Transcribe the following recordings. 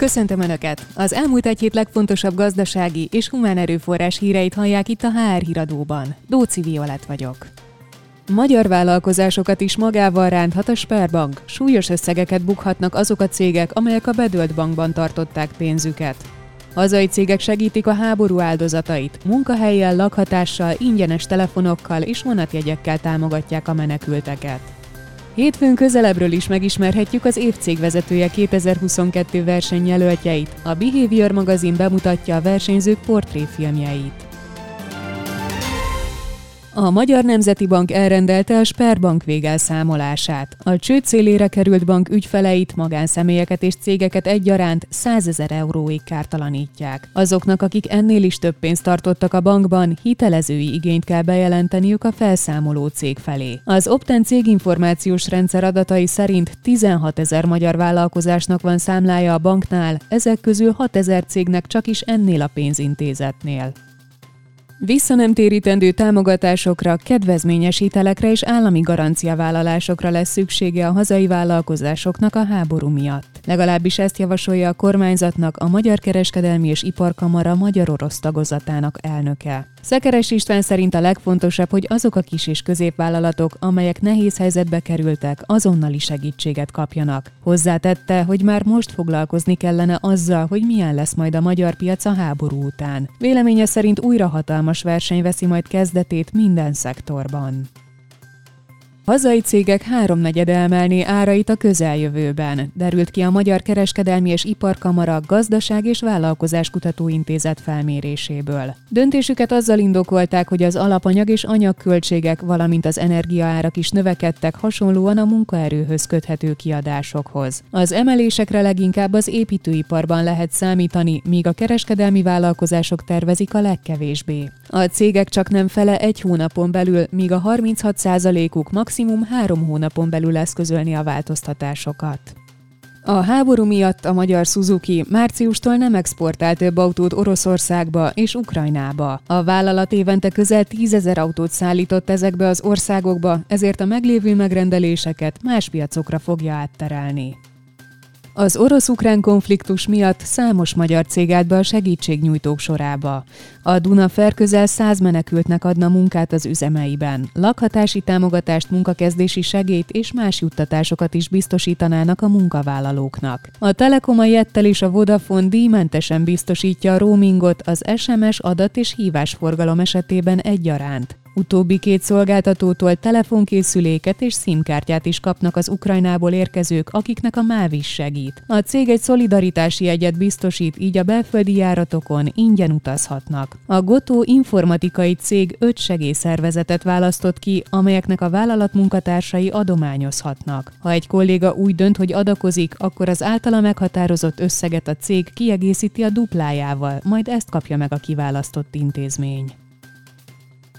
Köszöntöm Önöket! Az elmúlt egy hét legfontosabb gazdasági és humán erőforrás híreit hallják itt a HR híradóban. Dóci Violet vagyok. Magyar vállalkozásokat is magával ránthat a Sperbank. Súlyos összegeket bukhatnak azok a cégek, amelyek a bedölt bankban tartották pénzüket. Hazai cégek segítik a háború áldozatait, munkahelyjel, lakhatással, ingyenes telefonokkal és vonatjegyekkel támogatják a menekülteket. Hétfőn közelebbről is megismerhetjük az évcég vezetője 2022 versenyjelöltjeit. A Behavior magazin bemutatja a versenyzők portréfilmjeit. A Magyar Nemzeti Bank elrendelte a Sperbank végelszámolását. A csőd célére került bank ügyfeleit, magánszemélyeket és cégeket egyaránt 100 ezer euróig kártalanítják. Azoknak, akik ennél is több pénzt tartottak a bankban, hitelezői igényt kell bejelenteniük a felszámoló cég felé. Az Opten céginformációs rendszer adatai szerint 16 ezer magyar vállalkozásnak van számlája a banknál, ezek közül 6 ezer cégnek csak is ennél a pénzintézetnél. Visszanemtérítendő támogatásokra, kedvezményes hitelekre és állami garanciavállalásokra lesz szüksége a hazai vállalkozásoknak a háború miatt. Legalábbis ezt javasolja a kormányzatnak a Magyar Kereskedelmi és Iparkamara magyar-orosz tagozatának elnöke. Szekeres István szerint a legfontosabb, hogy azok a kis és középvállalatok, amelyek nehéz helyzetbe kerültek, azonnali segítséget kapjanak. Hozzátette, hogy már most foglalkozni kellene azzal, hogy milyen lesz majd a magyar piac a háború után. Véleménye szerint újra hatalmas verseny veszi majd kezdetét minden szektorban. Hazai cégek háromnegyede emelné árait a közeljövőben, derült ki a Magyar Kereskedelmi és Iparkamara Gazdaság és Vállalkozás Kutatóintézet felméréséből. Döntésüket azzal indokolták, hogy az alapanyag és anyagköltségek, valamint az energiaárak is növekedtek hasonlóan a munkaerőhöz köthető kiadásokhoz. Az emelésekre leginkább az építőiparban lehet számítani, míg a kereskedelmi vállalkozások tervezik a legkevésbé. A cégek csak nem fele egy hónapon belül, míg a 36%-uk maximum három hónapon belül eszközölni a változtatásokat. A háború miatt a magyar Suzuki márciustól nem exportál több autót Oroszországba és Ukrajnába. A vállalat évente közel tízezer autót szállított ezekbe az országokba, ezért a meglévő megrendeléseket más piacokra fogja átterelni. Az orosz-ukrán konfliktus miatt számos magyar cég állt be a segítségnyújtók sorába. A Dunafer közel száz menekültnek adna munkát az üzemeiben. Lakhatási támogatást, munkakezdési segélyt és más juttatásokat is biztosítanának a munkavállalóknak. A Telekom a Jettel és a Vodafone díjmentesen biztosítja a roamingot az SMS adat és hívásforgalom esetében egyaránt. Utóbbi két szolgáltatótól telefonkészüléket és SIM-kártyát is kapnak az Ukrajnából érkezők, akiknek a MÁV is segít. A cég egy szolidaritási egyet biztosít, így a belföldi járatokon ingyen utazhatnak. A Gotó informatikai cég öt segélyszervezetet választott ki, amelyeknek a vállalat munkatársai adományozhatnak. Ha egy kolléga úgy dönt, hogy adakozik, akkor az általa meghatározott összeget a cég kiegészíti a duplájával, majd ezt kapja meg a kiválasztott intézmény.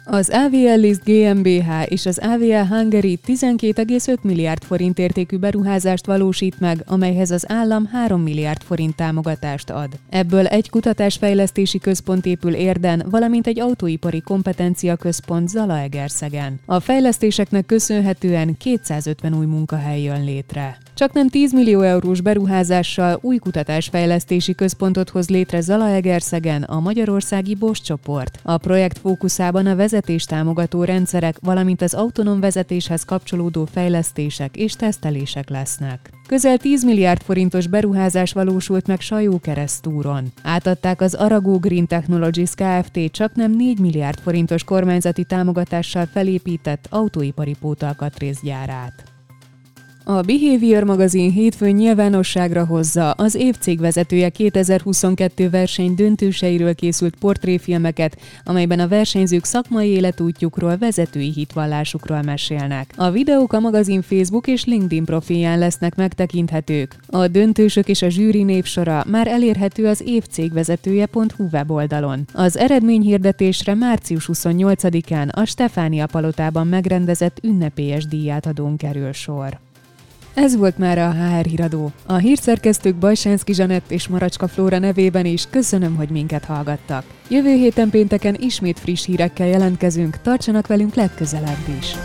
Az AVL List GmbH és az AVL Hungary 12,5 milliárd forint értékű beruházást valósít meg, amelyhez az állam 3 milliárd forint támogatást ad. Ebből egy kutatásfejlesztési központ épül Érden, valamint egy autóipari kompetencia központ Zalaegerszegen. A fejlesztéseknek köszönhetően 250 új munkahely jön létre. Csak nem 10 millió eurós beruházással új kutatásfejlesztési központot hoz létre Zalaegerszegen a Magyarországi Bosch csoport. A projekt fókuszában a vezetés támogató rendszerek, valamint az autonóm vezetéshez kapcsolódó fejlesztések és tesztelések lesznek. Közel 10 milliárd forintos beruházás valósult meg Sajó keresztúron. Átadták az Aragó Green Technologies Kft. csak nem 4 milliárd forintos kormányzati támogatással felépített autóipari pótalkatrészgyárát. A Behavior magazin hétfőn nyilvánosságra hozza az évcég vezetője 2022 verseny döntőseiről készült portréfilmeket, amelyben a versenyzők szakmai életútjukról, vezetői hitvallásukról mesélnek. A videók a magazin Facebook és LinkedIn profilján lesznek megtekinthetők. A döntősök és a zsűri névsora már elérhető az évcégvezetője.hu weboldalon. Az eredményhirdetésre március 28-án a Stefánia palotában megrendezett ünnepélyes díjátadón kerül sor. Ez volt már a HR híradó. A hírszerkesztők Bajsánszki Zsanett és Maracska Flóra nevében is köszönöm, hogy minket hallgattak. Jövő héten pénteken ismét friss hírekkel jelentkezünk, tartsanak velünk legközelebb is.